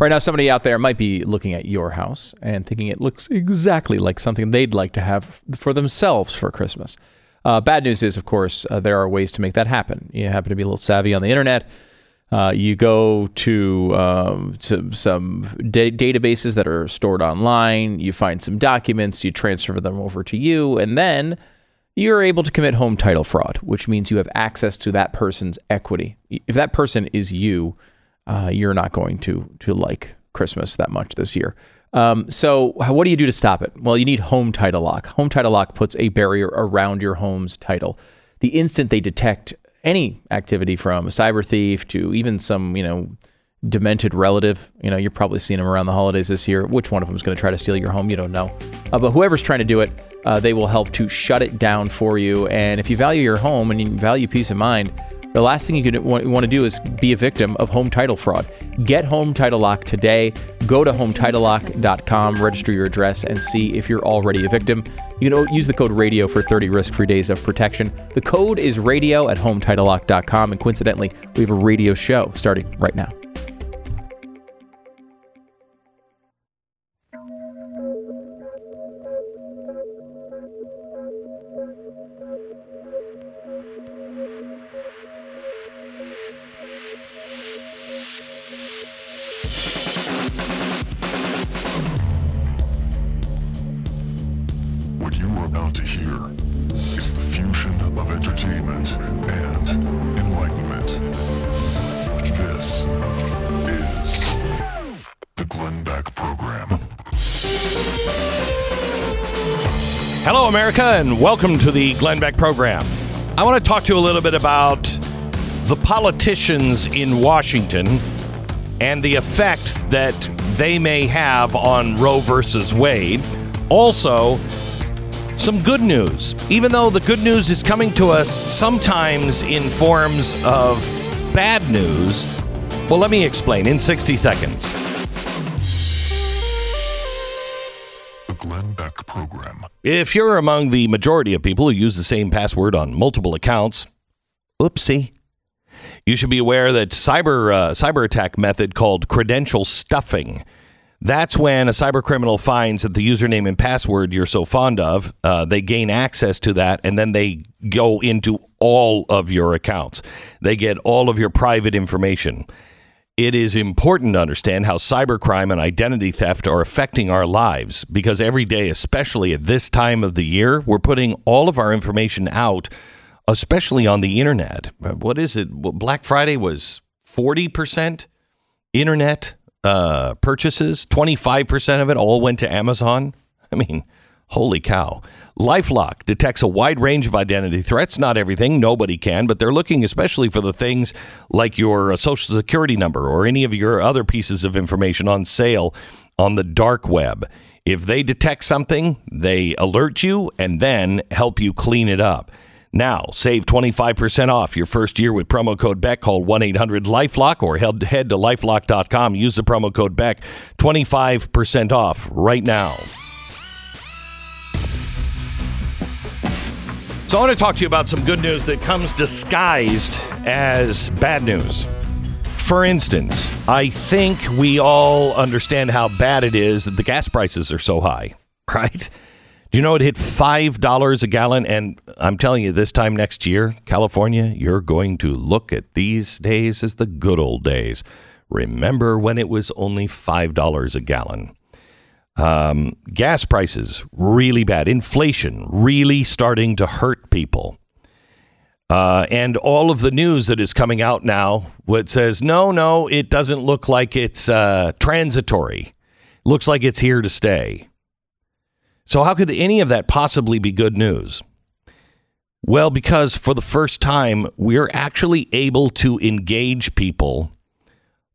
Right now, somebody out there might be looking at your house and thinking it looks exactly like something they'd like to have for themselves for Christmas. Uh, bad news is, of course, uh, there are ways to make that happen. You happen to be a little savvy on the internet. Uh, you go to, um, to some da- databases that are stored online. You find some documents. You transfer them over to you, and then you're able to commit home title fraud, which means you have access to that person's equity. If that person is you, uh, you're not going to to like Christmas that much this year. Um, so, what do you do to stop it? Well, you need Home Title Lock. Home Title Lock puts a barrier around your home's title. The instant they detect any activity from a cyber thief to even some, you know, demented relative, you know, you're probably seeing them around the holidays this year. Which one of them is going to try to steal your home? You don't know. Uh, but whoever's trying to do it, uh, they will help to shut it down for you. And if you value your home and you value peace of mind, the last thing you could want, to do is be a victim of home title fraud. Get Home Title Lock today. Go to HomeTitleLock.com, register your address, and see if you're already a victim. You can use the code RADIO for 30 risk-free days of protection. The code is RADIO at HomeTitleLock.com, and coincidentally, we have a radio show starting right now. And welcome to the Glenn Beck program. I want to talk to you a little bit about the politicians in Washington and the effect that they may have on Roe versus Wade. Also, some good news, even though the good news is coming to us sometimes in forms of bad news. Well, let me explain in 60 seconds. Glenn Beck Program. If you're among the majority of people who use the same password on multiple accounts, oopsie. You should be aware that cyber uh, cyber attack method called credential stuffing. That's when a cyber criminal finds that the username and password you're so fond of, uh, they gain access to that, and then they go into all of your accounts. They get all of your private information. It is important to understand how cybercrime and identity theft are affecting our lives because every day, especially at this time of the year, we're putting all of our information out, especially on the internet. Uh, What is it? Black Friday was 40% internet uh, purchases, 25% of it all went to Amazon. I mean, holy cow. Lifelock detects a wide range of identity threats. Not everything, nobody can, but they're looking especially for the things like your uh, social security number or any of your other pieces of information on sale on the dark web. If they detect something, they alert you and then help you clean it up. Now, save 25% off your first year with promo code BECK. Call 1 800 Lifelock or head head to lifelock.com. Use the promo code BECK. 25% off right now. So, I want to talk to you about some good news that comes disguised as bad news. For instance, I think we all understand how bad it is that the gas prices are so high, right? Do you know it hit $5 a gallon? And I'm telling you, this time next year, California, you're going to look at these days as the good old days. Remember when it was only $5 a gallon? Um, gas prices, really bad. Inflation, really starting to hurt people. Uh, and all of the news that is coming out now, what says, no, no, it doesn't look like it's uh, transitory. Looks like it's here to stay. So, how could any of that possibly be good news? Well, because for the first time, we're actually able to engage people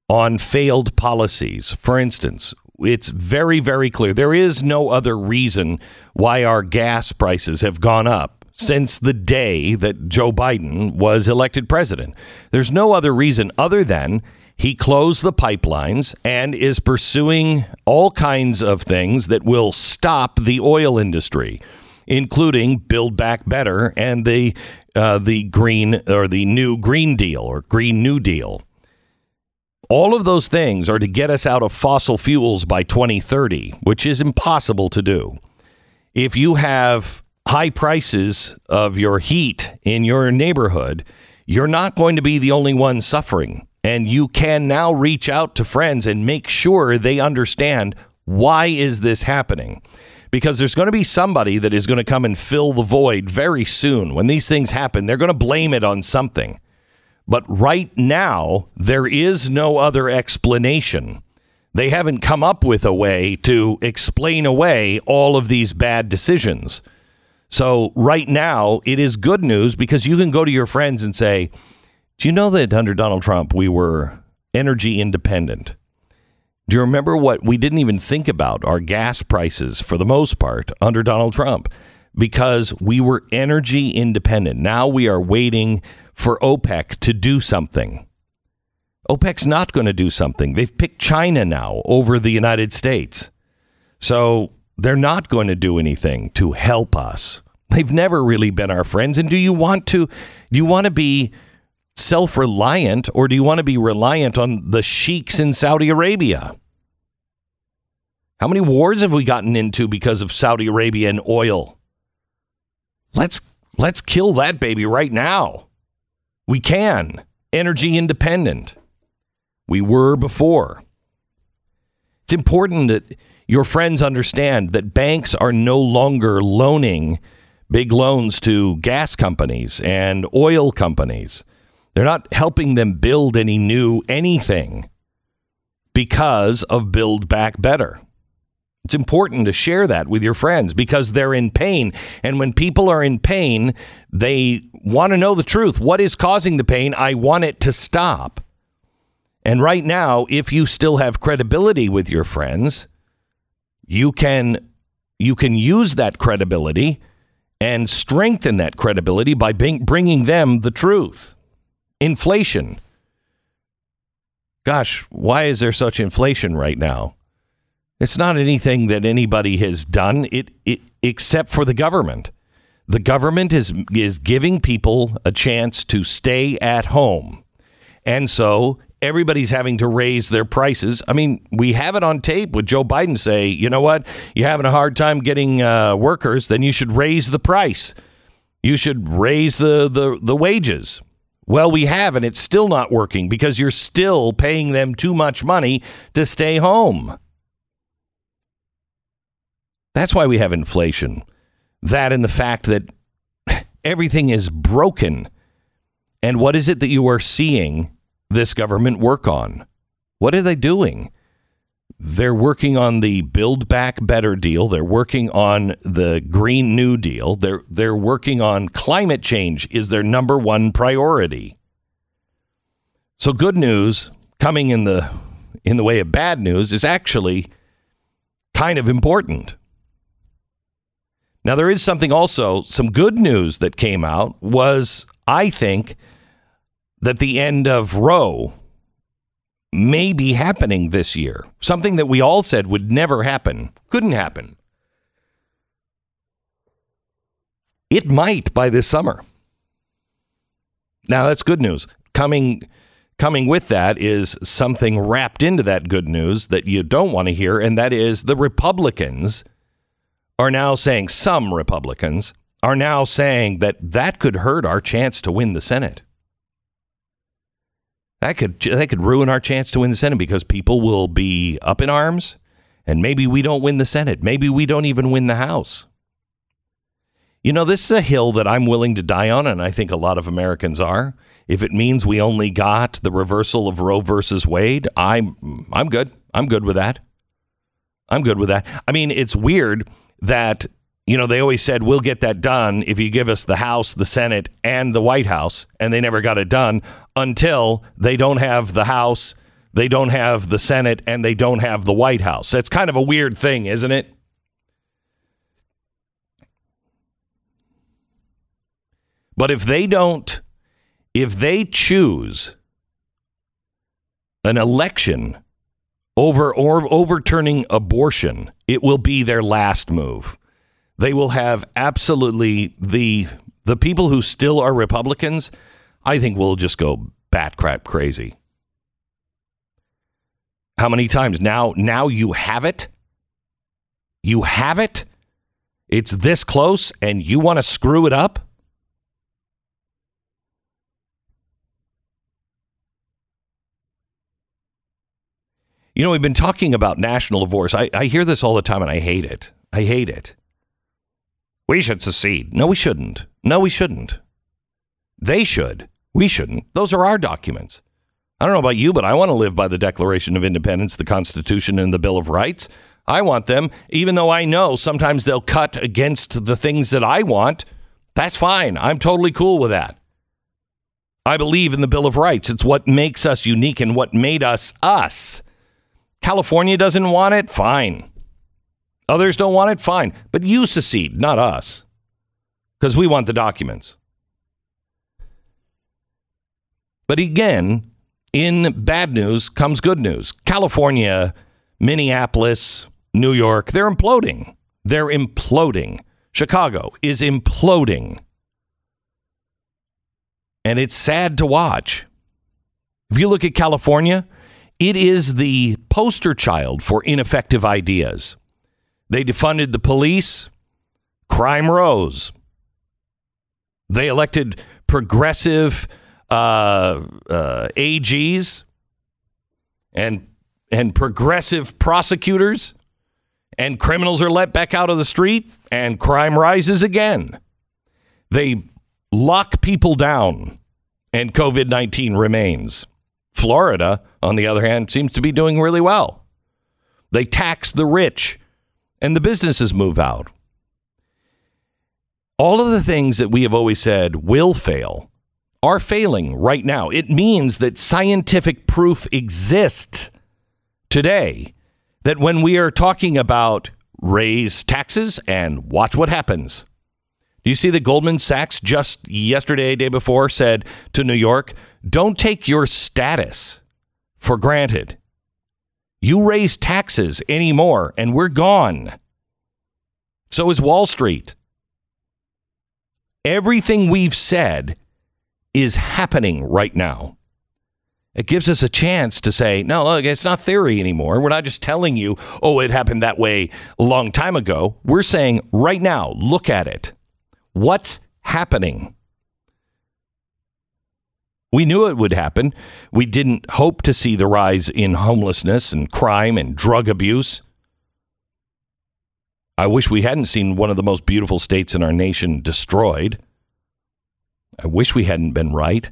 on failed policies. For instance, it's very, very clear. There is no other reason why our gas prices have gone up since the day that Joe Biden was elected president. There's no other reason other than he closed the pipelines and is pursuing all kinds of things that will stop the oil industry, including Build Back Better and the uh, the green or the new Green Deal or Green New Deal. All of those things are to get us out of fossil fuels by 2030, which is impossible to do. If you have high prices of your heat in your neighborhood, you're not going to be the only one suffering. And you can now reach out to friends and make sure they understand why is this happening? Because there's going to be somebody that is going to come and fill the void very soon. When these things happen, they're going to blame it on something. But right now, there is no other explanation. They haven't come up with a way to explain away all of these bad decisions. So, right now, it is good news because you can go to your friends and say, Do you know that under Donald Trump, we were energy independent? Do you remember what we didn't even think about our gas prices for the most part under Donald Trump? Because we were energy independent. Now we are waiting for OPEC to do something. OPEC's not going to do something. They've picked China now over the United States. So they're not going to do anything to help us. They've never really been our friends. And do you want to do you want to be self-reliant or do you want to be reliant on the sheiks in Saudi Arabia? How many wars have we gotten into because of Saudi Arabia and oil? Let's let's kill that baby right now. We can. Energy independent. We were before. It's important that your friends understand that banks are no longer loaning big loans to gas companies and oil companies. They're not helping them build any new anything because of Build Back Better. It's important to share that with your friends because they're in pain. And when people are in pain, they want to know the truth. What is causing the pain? I want it to stop. And right now, if you still have credibility with your friends, you can you can use that credibility and strengthen that credibility by bringing them the truth. Inflation. Gosh, why is there such inflation right now? It's not anything that anybody has done it, it except for the government. The government is is giving people a chance to stay at home. And so everybody's having to raise their prices. I mean, we have it on tape with Joe Biden say, you know what, you're having a hard time getting uh, workers, then you should raise the price. You should raise the, the, the wages. Well, we have, and it's still not working because you're still paying them too much money to stay home. That's why we have inflation. That and the fact that everything is broken. And what is it that you are seeing this government work on? What are they doing? They're working on the Build Back Better deal. They're working on the Green New Deal. They're they're working on climate change is their number one priority. So good news coming in the in the way of bad news is actually kind of important. Now there is something also some good news that came out was I think that the end of Roe may be happening this year. Something that we all said would never happen, couldn't happen. It might by this summer. Now that's good news. Coming coming with that is something wrapped into that good news that you don't want to hear and that is the Republicans are now saying some Republicans are now saying that that could hurt our chance to win the Senate. That could that could ruin our chance to win the Senate because people will be up in arms, and maybe we don't win the Senate. Maybe we don't even win the House. You know, this is a hill that I'm willing to die on, and I think a lot of Americans are. If it means we only got the reversal of Roe versus Wade, I'm I'm good. I'm good with that. I'm good with that. I mean, it's weird that you know, they always said, we'll get that done if you give us the House, the Senate, and the White House. And they never got it done until they don't have the House, they don't have the Senate, and they don't have the White House. That's kind of a weird thing, isn't it? But if they don't, if they choose an election over or overturning abortion, it will be their last move. They will have absolutely the the people who still are Republicans, I think will just go bat crap crazy. How many times now now you have it? You have it? It's this close and you want to screw it up? You know, we've been talking about national divorce. I, I hear this all the time and I hate it. I hate it. We should secede. No, we shouldn't. No, we shouldn't. They should. We shouldn't. Those are our documents. I don't know about you, but I want to live by the Declaration of Independence, the Constitution, and the Bill of Rights. I want them, even though I know sometimes they'll cut against the things that I want. That's fine. I'm totally cool with that. I believe in the Bill of Rights. It's what makes us unique and what made us us. California doesn't want it, fine. Others don't want it, fine. But you secede, not us, because we want the documents. But again, in bad news comes good news. California, Minneapolis, New York, they're imploding. They're imploding. Chicago is imploding. And it's sad to watch. If you look at California, it is the poster child for ineffective ideas. They defunded the police, crime rose. They elected progressive uh, uh, AGs and and progressive prosecutors, and criminals are let back out of the street, and crime rises again. They lock people down, and COVID 19 remains. Florida, on the other hand, seems to be doing really well. They tax the rich and the businesses move out. All of the things that we have always said will fail are failing right now. It means that scientific proof exists today that when we are talking about raise taxes and watch what happens. Do you see that Goldman Sachs just yesterday, day before, said to New York, don't take your status for granted. You raise taxes anymore, and we're gone. So is Wall Street. Everything we've said is happening right now. It gives us a chance to say, no, look, it's not theory anymore. We're not just telling you, oh, it happened that way a long time ago. We're saying right now, look at it. What's happening? We knew it would happen. We didn't hope to see the rise in homelessness and crime and drug abuse. I wish we hadn't seen one of the most beautiful states in our nation destroyed. I wish we hadn't been right.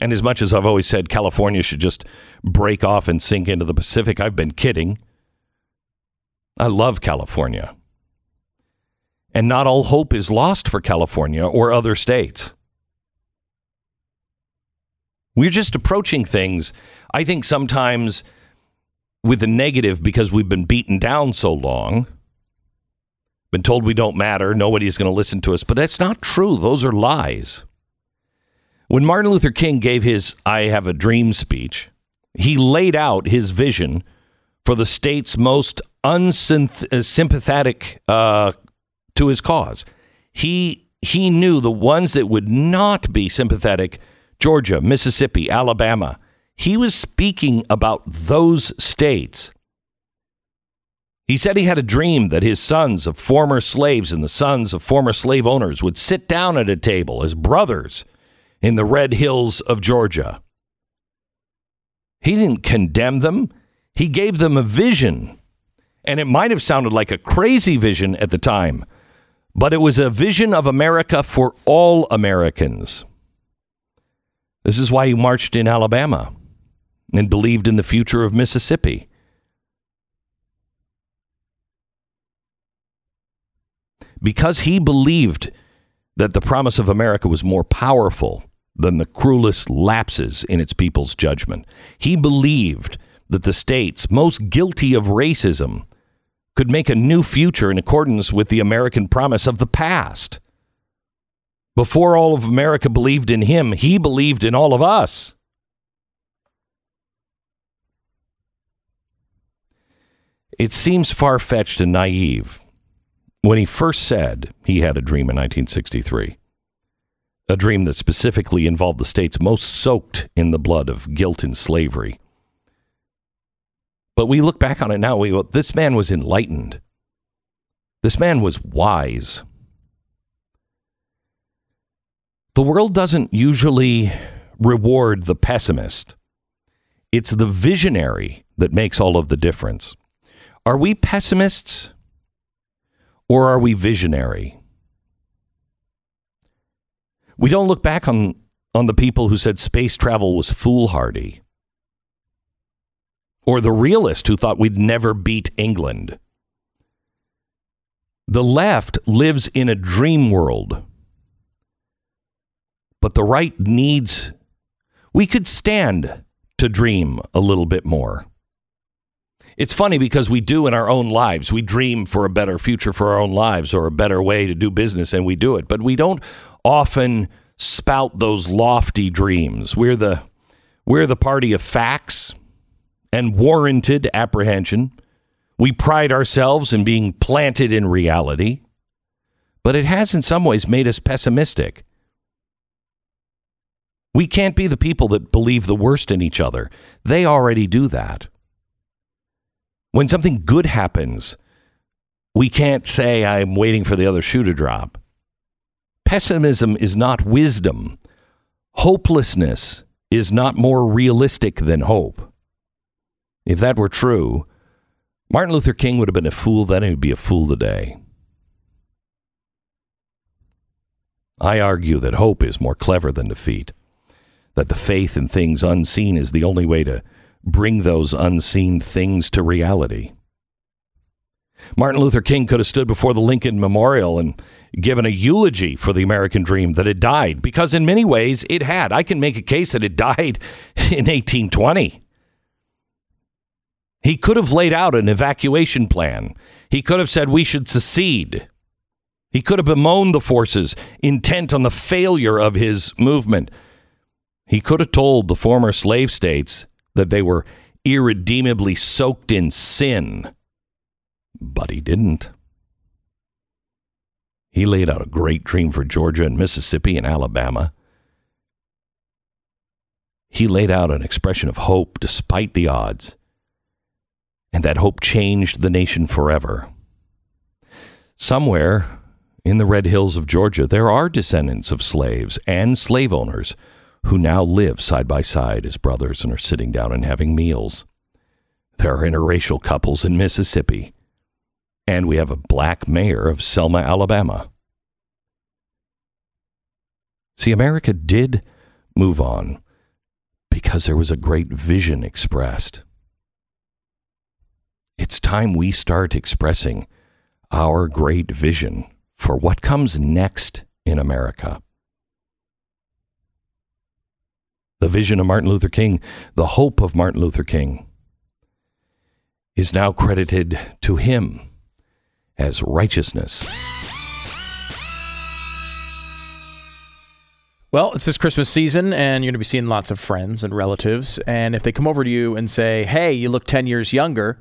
And as much as I've always said California should just break off and sink into the Pacific, I've been kidding. I love California. And not all hope is lost for California or other states. We're just approaching things, I think, sometimes with the negative because we've been beaten down so long, been told we don't matter, nobody's going to listen to us. But that's not true. Those are lies. When Martin Luther King gave his I Have a Dream speech, he laid out his vision for the state's most unsympathetic uh, to his cause. He he knew the ones that would not be sympathetic Georgia, Mississippi, Alabama. He was speaking about those states. He said he had a dream that his sons of former slaves and the sons of former slave owners would sit down at a table as brothers in the red hills of Georgia. He didn't condemn them, he gave them a vision. And it might have sounded like a crazy vision at the time, but it was a vision of America for all Americans. This is why he marched in Alabama and believed in the future of Mississippi. Because he believed that the promise of America was more powerful than the cruelest lapses in its people's judgment. He believed that the states most guilty of racism could make a new future in accordance with the American promise of the past. Before all of America believed in him, he believed in all of us. It seems far fetched and naive when he first said he had a dream in 1963, a dream that specifically involved the states most soaked in the blood of guilt and slavery. But we look back on it now, we go, this man was enlightened. This man was wise. The world doesn't usually reward the pessimist. It's the visionary that makes all of the difference. Are we pessimists or are we visionary? We don't look back on, on the people who said space travel was foolhardy or the realist who thought we'd never beat England. The left lives in a dream world but the right needs, we could stand to dream a little bit more. It's funny because we do in our own lives. We dream for a better future for our own lives or a better way to do business, and we do it. But we don't often spout those lofty dreams. We're the, we're the party of facts and warranted apprehension. We pride ourselves in being planted in reality. But it has, in some ways, made us pessimistic. We can't be the people that believe the worst in each other. They already do that. When something good happens, we can't say, I'm waiting for the other shoe to drop. Pessimism is not wisdom. Hopelessness is not more realistic than hope. If that were true, Martin Luther King would have been a fool then, he'd be a fool today. I argue that hope is more clever than defeat that the faith in things unseen is the only way to bring those unseen things to reality. Martin Luther King could have stood before the Lincoln Memorial and given a eulogy for the American dream that had died, because in many ways it had. I can make a case that it died in 1820. He could have laid out an evacuation plan. He could have said we should secede. He could have bemoaned the forces intent on the failure of his movement. He could have told the former slave states that they were irredeemably soaked in sin, but he didn't. He laid out a great dream for Georgia and Mississippi and Alabama. He laid out an expression of hope despite the odds, and that hope changed the nation forever. Somewhere in the red hills of Georgia, there are descendants of slaves and slave owners who now live side by side as brothers and are sitting down and having meals. There are interracial couples in Mississippi. And we have a black mayor of Selma, Alabama. See, America did move on because there was a great vision expressed. It's time we start expressing our great vision for what comes next in America. the vision of Martin Luther King, the hope of Martin Luther King, is now credited to him as righteousness. Well, it's this Christmas season, and you're going to be seeing lots of friends and relatives. And if they come over to you and say, Hey, you look 10 years younger,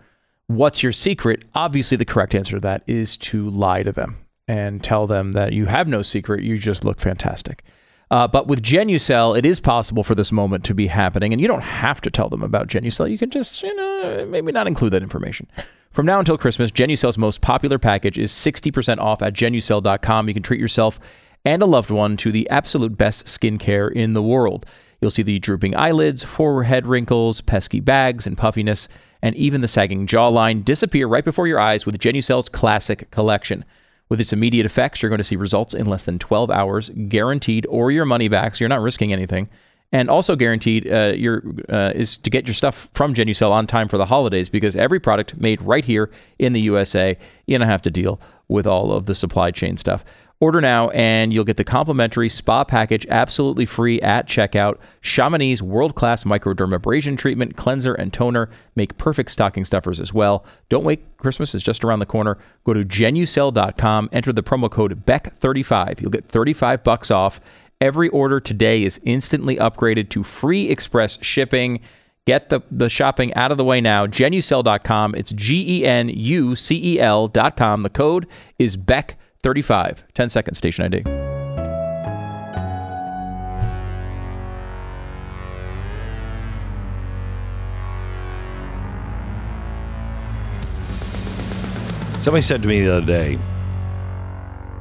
what's your secret? Obviously, the correct answer to that is to lie to them and tell them that you have no secret, you just look fantastic. Uh, but with Genucel, it is possible for this moment to be happening, and you don't have to tell them about Genucel. You can just, you know, maybe not include that information. From now until Christmas, Genucel's most popular package is 60% off at genucel.com. You can treat yourself and a loved one to the absolute best skincare in the world. You'll see the drooping eyelids, forehead wrinkles, pesky bags, and puffiness, and even the sagging jawline disappear right before your eyes with Genucel's classic collection. With its immediate effects, you're going to see results in less than 12 hours, guaranteed, or your money back. So you're not risking anything. And also guaranteed uh, your, uh, is to get your stuff from Genucel on time for the holidays because every product made right here in the USA, you don't have to deal with all of the supply chain stuff. Order now and you'll get the complimentary spa package absolutely free at checkout. Chamonix world class microdermabrasion treatment, cleanser, and toner make perfect stocking stuffers as well. Don't wait, Christmas is just around the corner. Go to genucel.com, enter the promo code BECK35. You'll get 35 bucks off. Every order today is instantly upgraded to free express shipping. Get the, the shopping out of the way now. Genucel.com. It's G E N U C E L.com. The code is BECK35. 10 seconds, station ID. Somebody said to me the other day,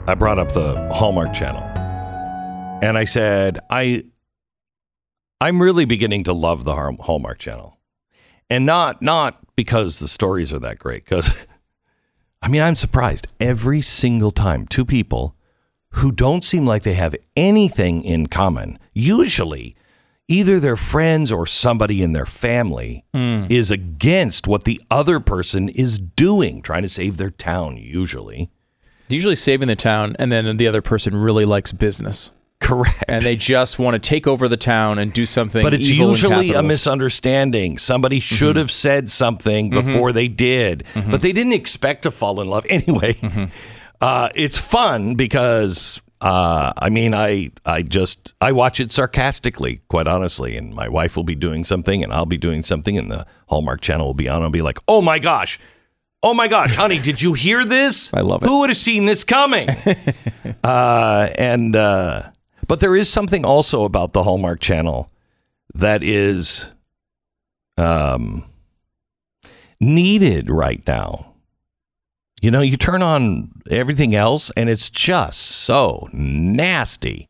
I brought up the Hallmark Channel, and I said, I, I'm really beginning to love the Hallmark Channel, and not not because the stories are that great. Because, I mean, I'm surprised every single time two people who don't seem like they have anything in common. Usually, either their friends or somebody in their family hmm. is against what the other person is doing, trying to save their town. Usually, Usually saving the town, and then the other person really likes business. Correct. And they just want to take over the town and do something. but it's usually a misunderstanding. Somebody should have said something before they did, but they didn't expect to fall in love anyway. Uh, it's fun because uh, I mean, I I just I watch it sarcastically, quite honestly, and my wife will be doing something, and I'll be doing something, and the Hallmark Channel will be on. I'll be like, oh my gosh. Oh my gosh, honey, did you hear this? I love it. Who would have seen this coming? uh, and uh, but there is something also about the Hallmark Channel that is um, needed right now. You know, you turn on everything else and it's just so nasty.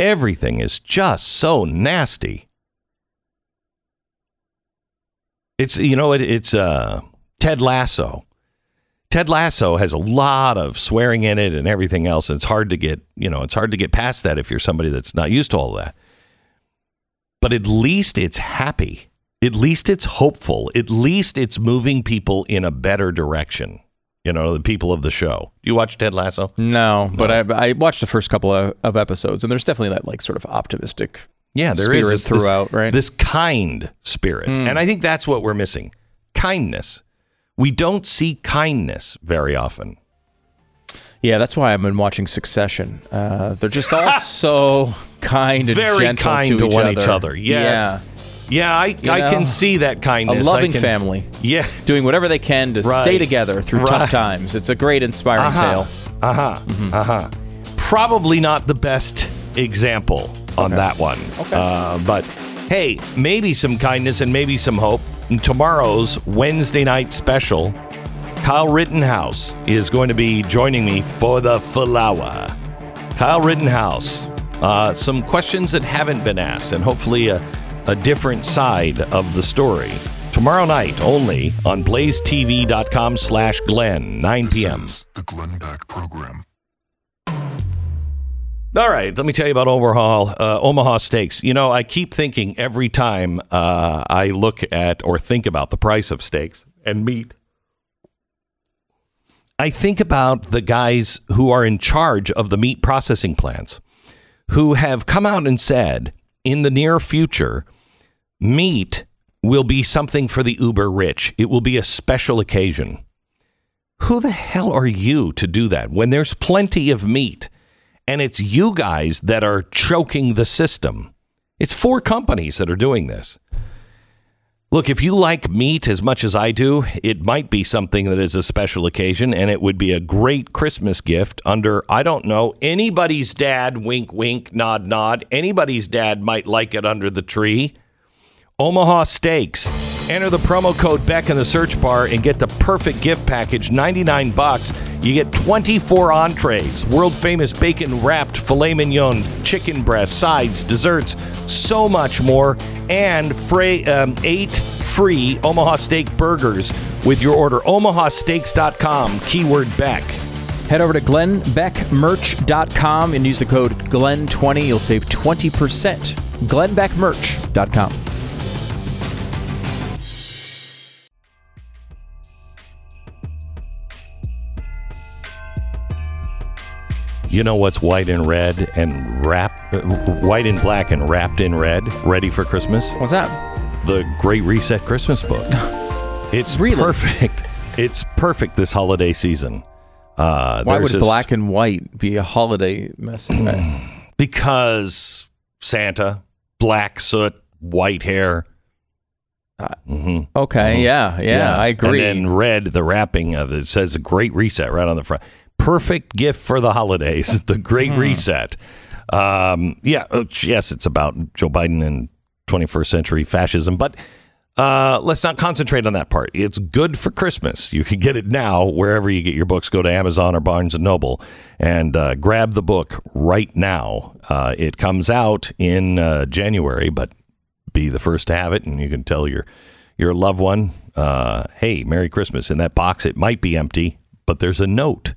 Everything is just so nasty. It's you know it, it's uh Ted Lasso. Ted Lasso has a lot of swearing in it and everything else. And it's hard to get, you know, it's hard to get past that if you're somebody that's not used to all that. But at least it's happy. At least it's hopeful. At least it's moving people in a better direction. You know, the people of the show. You watch Ted Lasso? No, but I, I watched the first couple of, of episodes, and there's definitely that like sort of optimistic. Yeah, there is Spirit this, throughout, this, right? This kind spirit. Hmm. And I think that's what we're missing. Kindness. We don't see kindness very often. Yeah, that's why I've been watching Succession. Uh, they're just all so kind and Very gentle kind to, to, each one other. each other. Yes. Yeah, I, I know, can see that Yeah, kindness. A loving can- family Yeah. doing whatever they can to Right. stay together through Right. tough times. It's a great, inspiring Uh-huh. tale. Uh huh. Uh huh. Probably not the best example on that one. Okay. Uh, but hey, maybe some kindness and maybe some hope. In tomorrow's Wednesday night special, Kyle Rittenhouse is going to be joining me for the full hour. Kyle Rittenhouse, uh, some questions that haven't been asked, and hopefully a, a different side of the story. Tomorrow night only on blazetv.com slash Glenn, 9 p.m. The Glenn Beck Program. All right, let me tell you about Overhaul uh, Omaha Steaks. You know, I keep thinking every time uh, I look at or think about the price of steaks and meat, I think about the guys who are in charge of the meat processing plants, who have come out and said in the near future, meat will be something for the uber rich. It will be a special occasion. Who the hell are you to do that when there's plenty of meat? And it's you guys that are choking the system. It's four companies that are doing this. Look, if you like meat as much as I do, it might be something that is a special occasion and it would be a great Christmas gift under, I don't know, anybody's dad, wink, wink, nod, nod. Anybody's dad might like it under the tree. Omaha Steaks. Enter the promo code Beck in the search bar and get the perfect gift package, 99 bucks. You get 24 entrees, world famous bacon wrapped filet mignon, chicken breast, sides, desserts, so much more, and free, um, eight free Omaha Steak burgers with your order. OmahaSteaks.com, keyword Beck. Head over to glennbeckmerch.com and use the code GLEN20. You'll save 20%. glennbeckmerch.com. You know what's white and red and wrap, uh, white and black and wrapped in red, ready for Christmas? What's that? The Great Reset Christmas book. It's Really? perfect. It's perfect this holiday season. Uh, Why there's would this- black and white be a holiday message? Because Santa, black soot, white hair. hmm okay, yeah, yeah, I agree. And then red, the wrapping of it says a great reset right on the front. Perfect gift for the holidays. The great Hmm. reset. Um, yeah, uh, yes, it's about Joe Biden and 21st century fascism, but uh, let's not concentrate on that part. It's good for Christmas. You can get it now wherever you get your books. Go to Amazon or Barnes and Noble and uh, grab the book right now. Uh, it comes out in uh, January, but be the first to have it, and you can tell your your loved one, uh, "Hey, Merry Christmas." In that box, it might be empty, but there's a note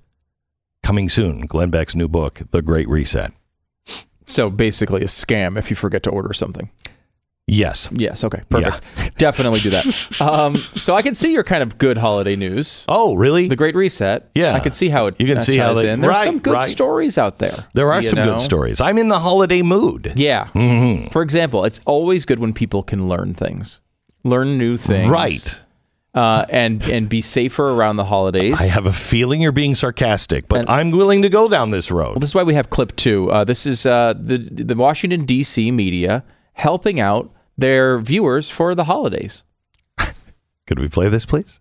coming soon. Glenn Beck's new book, The Great Reset. so basically, a scam if you forget to order something. Yes. Yes. Okay. Perfect. Definitely do that. Um, so I can see your kind of good holiday news. Oh, really? The Great Reset. Yeah. I can see how it. You can uh, see how ties they- in. There's right, some good right. stories out there. there are some know? good stories. I'm in the holiday mood. Yeah. Mm-hmm. For example, it's always good when people can learn things, learn new things, Right. Uh, and and be safer around the holidays. I have a feeling you're being sarcastic, but I'm willing to go down this road. Well, this is why we have clip two. Uh, this is uh, the the Washington D.C. media helping out their viewers for the holidays. Could we play this, please?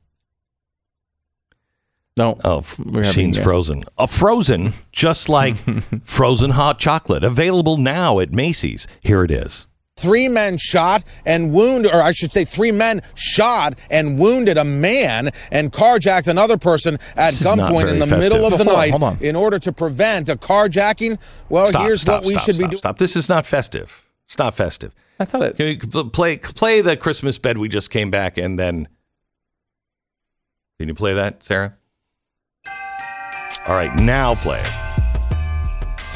No, Oh, machine's frozen. A frozen, just like frozen hot chocolate, available now at Macy's. Here it is. Three men shot and wounded, or I should say, three men shot and wounded a man and carjacked another person at This is gunpoint in the festive. middle of the Hold on, night hold on. in order to prevent a carjacking. Well, Stop, here's stop, what we stop, should stop, be doing. Stop. This is not festive. It's not festive. I thought it. Can you play play the Christmas bed we just came back and then Can you play that, Sarah? All right, now play it.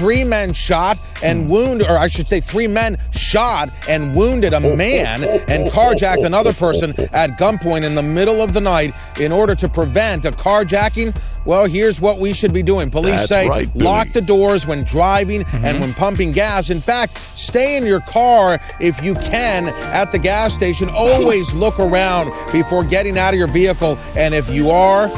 Three men shot and hmm. wounded, or I should say, three men shot and wounded a oh, oh, man oh, and carjacked another person at gunpoint in the middle of the night in order to prevent a carjacking. Well, here's what we should be doing. Police That's say right, lock the doors when driving and mm-hmm. when pumping gas. In fact, stay in your car if you can at the gas station. Always look around before getting out of your vehicle. And if you are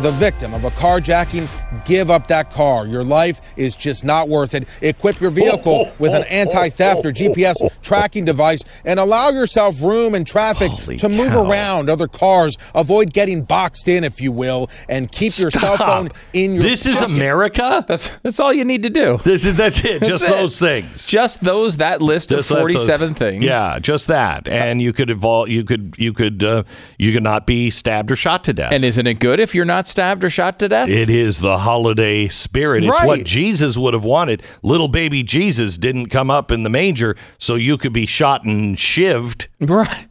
the victim of a carjacking, give up that car. Your life is just not worth it. Equip your vehicle with an anti theft or GPS tracking device and allow yourself room in traffic Holy to move cow. around other cars. Avoid getting boxed in, if you will, and keep your cell phone in your This is pocket. America? That's that's all you need to do. This is that's it. Just That's it. those things. Just those that list Just of let those- forty-seven things. Yeah, just that. And you could evolve you could you could uh, you could not be stabbed or shot to death. And isn't it good if you're not stabbed or shot to death? It is the holiday spirit. It's what Jesus would have wanted. Little baby Jesus didn't come up in the manger so you could be shot and shivved. Right.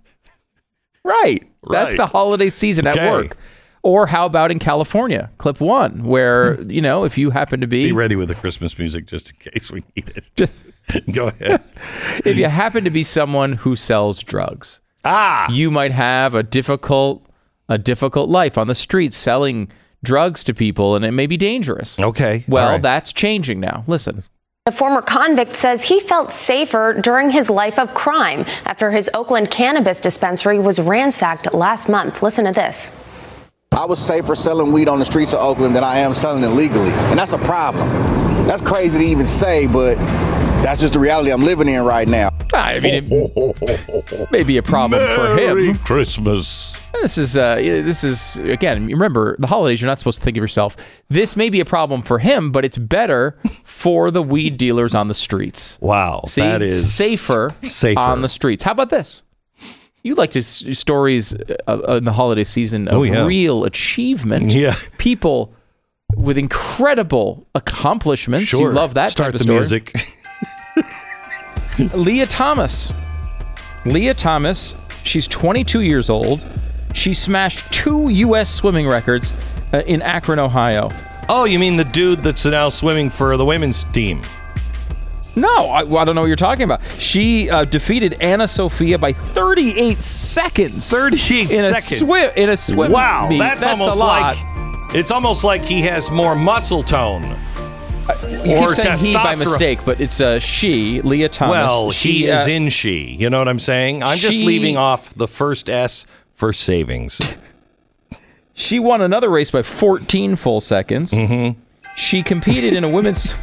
Right. That's the holiday season Okay. at work. Or how about in California, clip one, where, you know, if you happen to be, Be ready with the Christmas music just in case we need it. just, Go ahead. if you happen to be someone who sells drugs, ah, you might have a difficult, a difficult life on the streets selling drugs to people and it may be dangerous. okay. Well, All right. that's changing now. Listen. A former convict says he felt safer during his life of crime after his Oakland cannabis dispensary was ransacked last month. Listen to this. I was safer selling weed on the streets of Oakland than I am selling it legally. And that's a problem. That's crazy to even say, but that's just the reality I'm living in right now. I mean, it may be a problem for him. Merry him. Christmas. This is uh, this is again. Remember, the holidays. You're not supposed to think of yourself. This may be a problem for him, but it's better for the weed dealers on the streets. Wow. See, that is safer, safer. on the streets. How about this? You like to s- stories uh, in the holiday season of Oh, yeah. real achievement. Yeah. people with incredible accomplishments. Sure. You love that Start type of the story. music. Lia Thomas. Lia Thomas, she's 22 years old. She smashed two U.S. swimming records uh, in Akron, Ohio. oh, you mean the dude that's now swimming for the women's team? No, I, I don't know what you're talking about. She uh, defeated Anna Sophia by 38 seconds. 38 in a seconds. swim in a swim. Wow, meet. that's, that's almost a lot. like it's almost like he has more muscle tone. You or keep saying he by mistake, but it's uh, she, Lia Thomas. Well, she uh, is in she. You know what I'm saying? I'm just leaving off the first S for savings. She won another race by 14 full seconds. Mm-hmm. She competed in a women's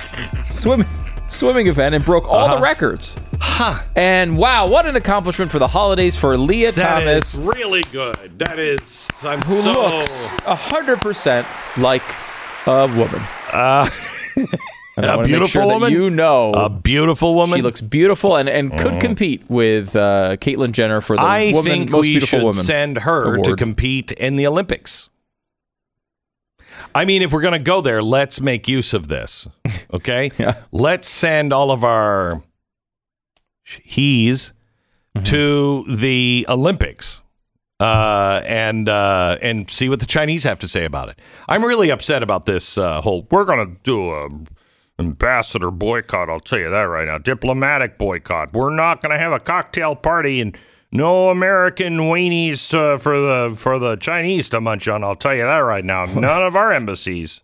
swimming swimming event and broke all Uh-huh. the records. Ha! And wow, what an accomplishment for the holidays for Lia That Thomas, is really good. That is. I'm who so. looks hundred percent like a woman. Uh, a beautiful sure woman? you know a beautiful woman. she looks beautiful and, and could compete with uh, Caitlyn Jenner for the I woman, think most we beautiful should woman. send her to compete in the Olympics. I mean, if we're going to go there, let's make use of this. Okay? Yeah. Let's send all of our he's Mm-hmm. to the Olympics. Uh, and uh, and see what the Chinese have to say about it. I'm really upset about this uh, whole. We're gonna do a ambassador boycott. I'll tell you that right now. Diplomatic boycott. We're not gonna have a cocktail party and no American weenies uh, for the for the Chinese to munch on. I'll tell you that right now. None of our embassies.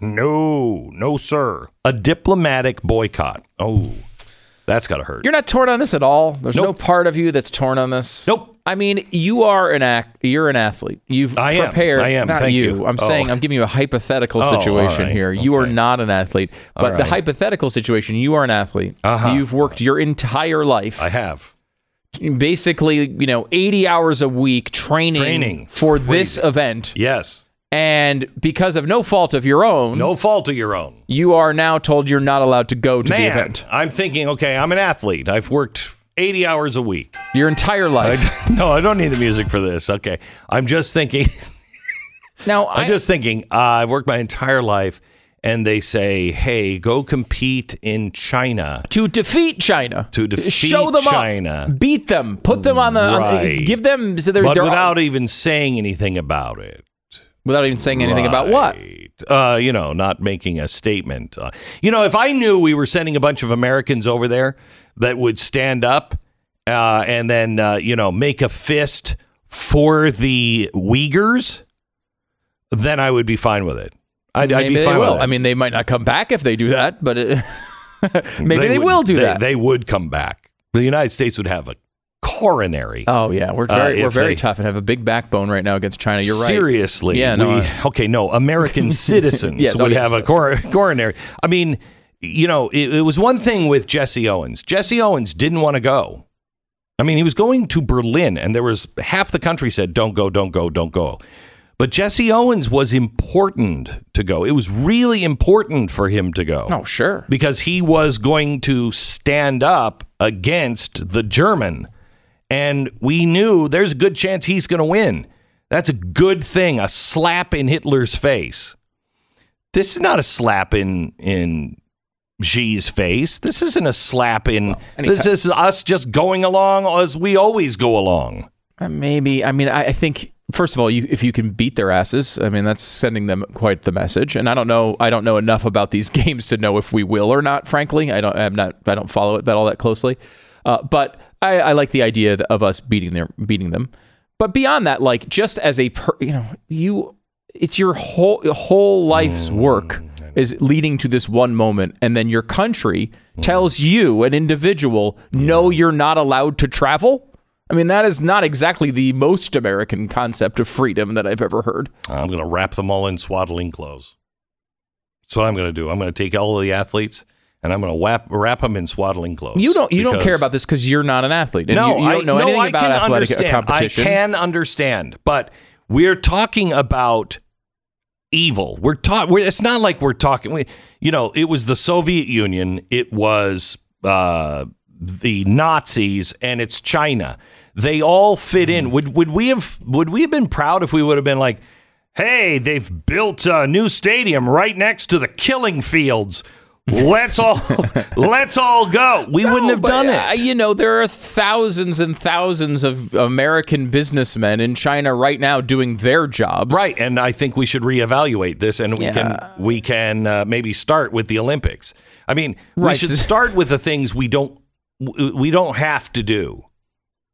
No, no, sir. A diplomatic boycott. Oh, that's gotta hurt. You're not torn on this at all. There's no part of you that's torn on this. Nope. I mean, you are an act. You're an athlete. You've I am. prepared. I am. Not Thank you. you. I'm Oh. saying I'm giving you a hypothetical Oh, situation right. here. You are not an athlete, but the hypothetical situation. You are an athlete. Uh-huh. You've worked your entire life, I have. basically, you know, 80 hours a week training, Training. for this event, Yes. and because of no fault of your own, No fault of your own. you are now told you're not allowed to go to the event. I'm thinking, okay, I'm an athlete. I've worked 80 hours a week. Your entire life. no, I don't need the music for this. Okay. I'm just thinking, now, I'm I, just thinking, uh, I've worked my entire life and they say, hey, go compete in China. to defeat China, To defeat show them China. up, beat them, put them on the, on the- Right. give them so they're, But they're without even saying anything about it. without even saying anything about what. Uh, you know, not making a statement. Uh, you know, if I knew we were sending a bunch of Americans over there that would stand up uh, and then, uh, you know, make a fist for the Uyghurs, then I would be fine with it. I'd, I'd be they fine with it. I mean, they might not come back if they do that, but it, maybe they, would- will do they- that. They would come back. The United States would have a coronary. oh yeah, we're Uh, very we're very they- tough and have a big backbone right now against China. You're right. Seriously. Yeah, no, we- okay, no. American citizens Yes, would have a cor- coronary. I mean, you know, it, it was one thing with Jesse Owens. Jesse Owens didn't want to go. I mean, he was going to Berlin, and there was half the country said, "Don't go, don't go, don't go." But Jesse Owens was important to go. It was really important for him to go Oh sure. because he was going to stand up against the German. And we knew there's a good chance he's going to win. That's a good thing, a slap in Hitler's face. This is not a slap in in Xi's face. This isn't a slap in. anytime- this is us just going along as we always go along. Uh, Maybe. I mean, I, I think first of all, you, if you can beat their asses, I mean, that's sending them quite the message. And I don't know. I don't know enough about these games to know if we will or not. Frankly, I don't. I'm not. I don't follow it that all that closely. Uh, but I, I like the idea of us beating their beating them. But beyond that, like just as a per, you know, you it's your whole whole life's work is leading to this one moment, and then your country hmm. tells you, an individual, no, you're not allowed to travel. I mean, that is not exactly the most American concept of freedom that I've ever heard. I'm going to wrap them all in swaddling clothes. That's what I'm going to do. I'm going to take all of the athletes and I'm going to wrap, wrap them in swaddling clothes. You don't you don't care about this because you're not an athlete. And no, you, you don't I, know no, anything I about athletic uh, understand. competition. I can understand, but we're talking about evil. We're talking. It's not like we're talking. We, you know, it was the Soviet Union. It was uh, the Nazis, and it's China. They all fit in. Would would we have would we have been proud if we would have been like, hey, they've built a new stadium right next to the killing fields. Let's all let's all go. We wouldn't have But, done uh, it. you know, there are thousands and thousands of American businessmen in China right now doing their jobs. Right, and I think we should reevaluate this, and we Yeah. can we can uh, maybe start with the Olympics. I mean, we should start with the things we don't we don't have to do.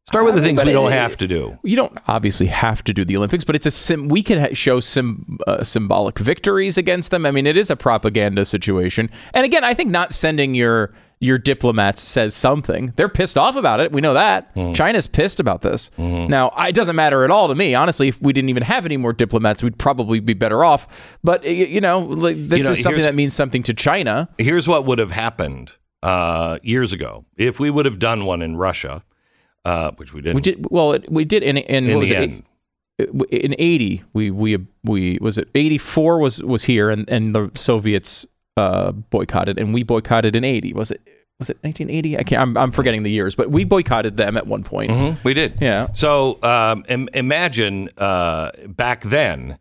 Start with the things we don't have to do. You don't obviously have to do the Olympics, but it's a sim- we can ha- show some uh, symbolic victories against them. I mean, it is a propaganda situation. And again, I think not sending your your diplomats says something. They're pissed off about it. We know that. China's pissed about this. Now, it doesn't matter at all to me. Honestly, if we didn't even have any more diplomats, we'd probably be better off. But you know, like, this You know, is something that means something to China. Here's what would have happened uh, years ago if we would have done one in Russia, uh, which we didn't. We did well. It, we did in in, in what was it? in 80 we we we was it 84 was was here and and the soviets uh boycotted and we boycotted in 80 was it was it 1980 i can't i'm, I'm forgetting the years but we boycotted them at one point Mhm, we did. Yeah. So um, im- imagine uh, back then,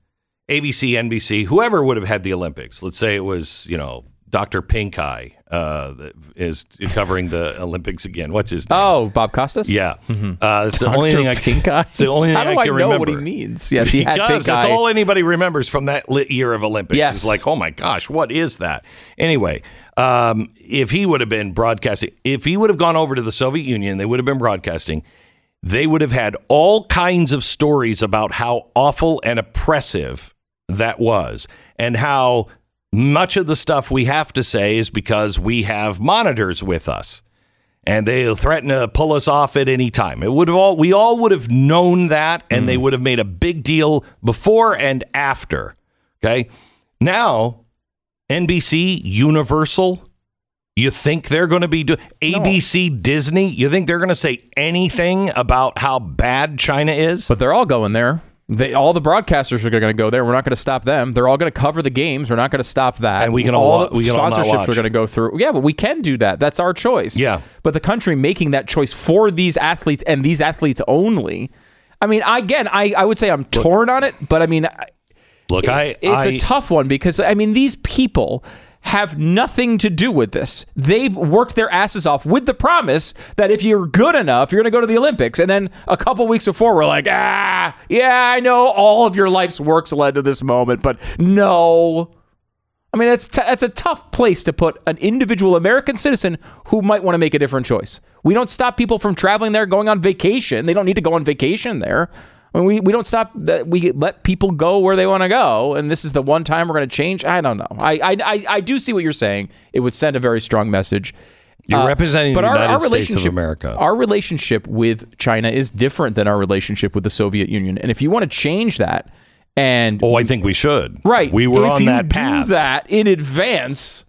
ABC, NBC, whoever would have had the Olympics. Let's say it was, you know, Dr. Pink Eye uh, is covering the Olympics again. What's his name? oh bob costas Yeah, uh, it's the only thing I eye It's the only thing how do I i, can know remember. what he means yes he had because pink that's eye all anybody remembers from that lit year of Olympics. Yes. It's like, oh my gosh, what is that? Anyway, um, if he would have been broadcasting, if he would have gone over to the Soviet Union, they would have been broadcasting. They would have had all kinds of stories about how awful and oppressive that was, and how much of the stuff we have to say is because we have monitors with us and they'll threaten to pull us off at any time. It would have all we all would have known that, and they mm. would have made a big deal before and after. Okay, now NBC, Universal. You think they're going to be do- ABC, Disney? You think they're going to say anything about how bad China is? but they're all going there they, all the broadcasters are going to go there. We're not going to stop them. They're all going to cover the games. We're not going to stop that. And we can all the we can all sponsorships are going to go through. Yeah, but we can do that. That's our choice. Yeah. But the country making that choice for these athletes and these athletes only. I mean, again, I, I would say I'm torn on it, but I mean, Look, I it's I, a tough one because I mean these people have nothing to do with this. They've worked their asses off with the promise that if you're good enough, you're going to go to the Olympics. And then a couple weeks before, we're like, ah, yeah, I know all of your life's works led to this moment, but no. I mean, that's t- that's a tough place to put an individual American citizen who might want to make a different choice. We don't stop people from traveling there, going on vacation. They don't need to go on vacation there. I mean, we, we don't stop that. We let people go where they want to go, and this is the one time we're going to change. I don't know. I, I I I do see what you're saying. It would send a very strong message. You're Uh, representing but the our- United our States of relationship- America. Our relationship with China is different than our relationship with the Soviet Union, and if you want to change that, and oh, I think we should. Right. We were if on that path. Do that in advance.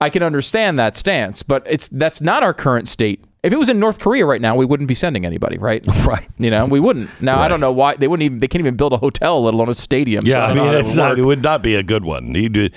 I can understand that stance, but it's that's not our current state. If it was in North Korea right now, we wouldn't be sending anybody, right? Right. You know, we wouldn't. Now I don't know why they wouldn't even. They can't even build a hotel, let alone a stadium. so Yeah, I mean, it's would not, work. it would not be a good one. You do,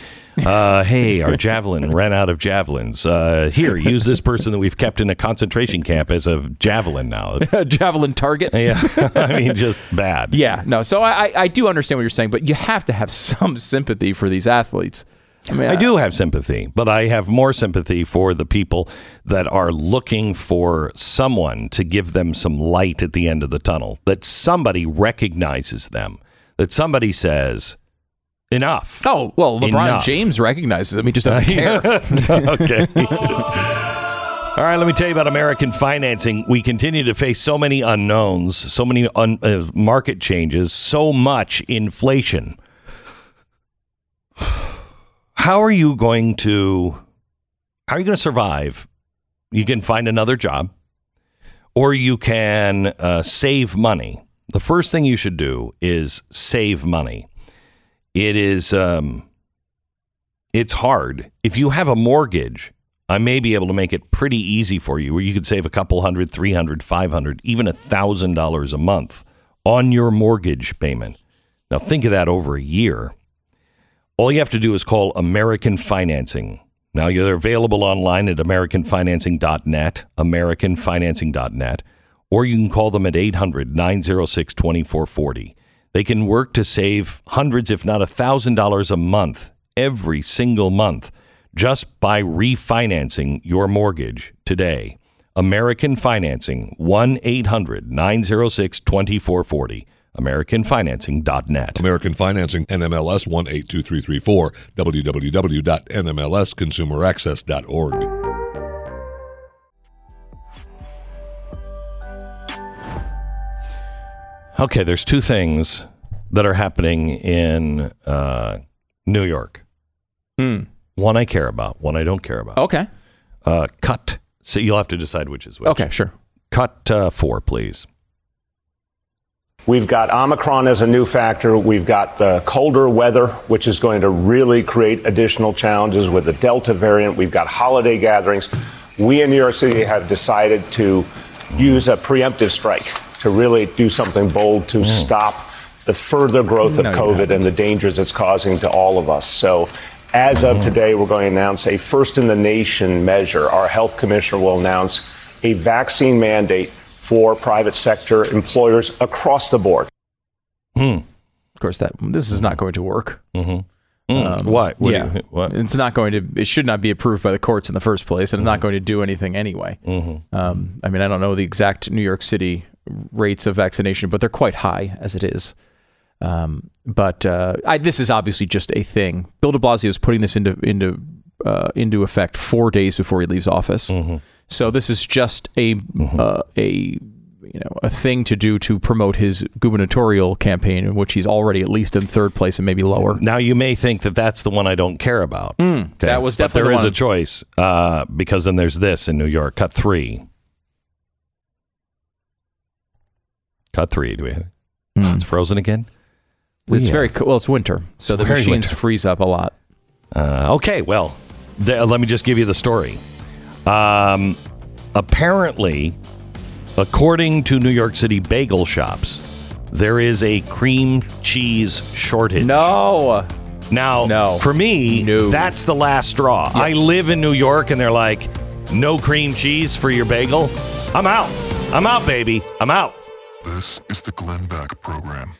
uh, hey, our javelin ran out of javelins. Uh, here, use this person that we've kept in a concentration camp as a javelin now. a javelin target. yeah, I mean, just bad. Yeah, no. So I, I I do understand what you're saying, but you have to have some sympathy for these athletes. I mean, I do have sympathy, but I have more sympathy for the people that are looking for someone to give them some light at the end of the tunnel, that somebody recognizes them, that somebody says, enough. Oh well, LeBron Enough. James recognizes him. He just doesn't care. okay. All right, let me tell you about American financing. We continue to face so many unknowns, so many un- uh, market changes, so much inflation. How are you going to how are you going to survive? You can find another job or you can uh, save money. The first thing you should do is save money. It is um, it's hard. If you have a mortgage, I may be able to make it pretty easy for you where you could save a couple hundred, three hundred, five hundred, even a thousand dollars a month on your mortgage payment. Now think of that over a year. All you have to do is call American Financing. Now you're available online at americanfinancing.net, americanfinancing.net, or you can call them at 800 906 2440. They can work to save hundreds, if not a thousand dollars a month every single month just by refinancing your mortgage today. American Financing, 1 800 906 2440. AmericanFinancing.net. American Financing, NMLS 182334, www.nmlsconsumeraccess.org. Okay, there's two things that are happening in uh, New York. Hmm. One I care about, one I don't care about. Okay. Uh, cut. So you'll have to decide which is which. Okay, sure. Cut uh, four, please. We've got Omicron as a new factor. We've got the colder weather, which is going to really create additional challenges with the Delta variant. We've got holiday gatherings. We in New York City have decided to use a preemptive strike to really do something bold to mm. stop the further growth of No, COVID and the dangers it's causing to all of us. So, as of mm-hmm. today, we're going to announce a first in the nation measure. Our health commissioner will announce a vaccine mandate for private sector employers across the board. Of course, that this is not going to work. Mm, Why? What Um, yeah, you- what? it's not going to. It should not be approved by the courts in the first place, and it's Mm-hmm. not going to do anything anyway. Um, I mean, I don't know the exact New York City rates of vaccination, but they're quite high as it is. Um, but uh, I, this is obviously just a thing. Bill De Blasio is putting this into into uh, into effect four days before he leaves office. Mm-hmm. So this is just a uh, a you know a thing to do to promote his gubernatorial campaign, in which he's already at least in third place and maybe lower. Now you may think that that's the one I don't care about. Okay. Hmm. that was But definitely there the is one. a choice uh, because then there's this in New York. Cut three. Cut three. Do we? Have, oh, it's frozen again. It's Yeah. very well. It's winter, so the very machines winter. freeze up a lot. Uh, okay, well, th- let me just give you the story. Um, apparently, according to New York City bagel shops, there is a cream cheese shortage. No, Now, No. for me, No. that's the last straw. I live in New York, and they're like, no cream cheese for your bagel. I'm out. I'm out, baby. I'm out. This is the Glenn Beck Program.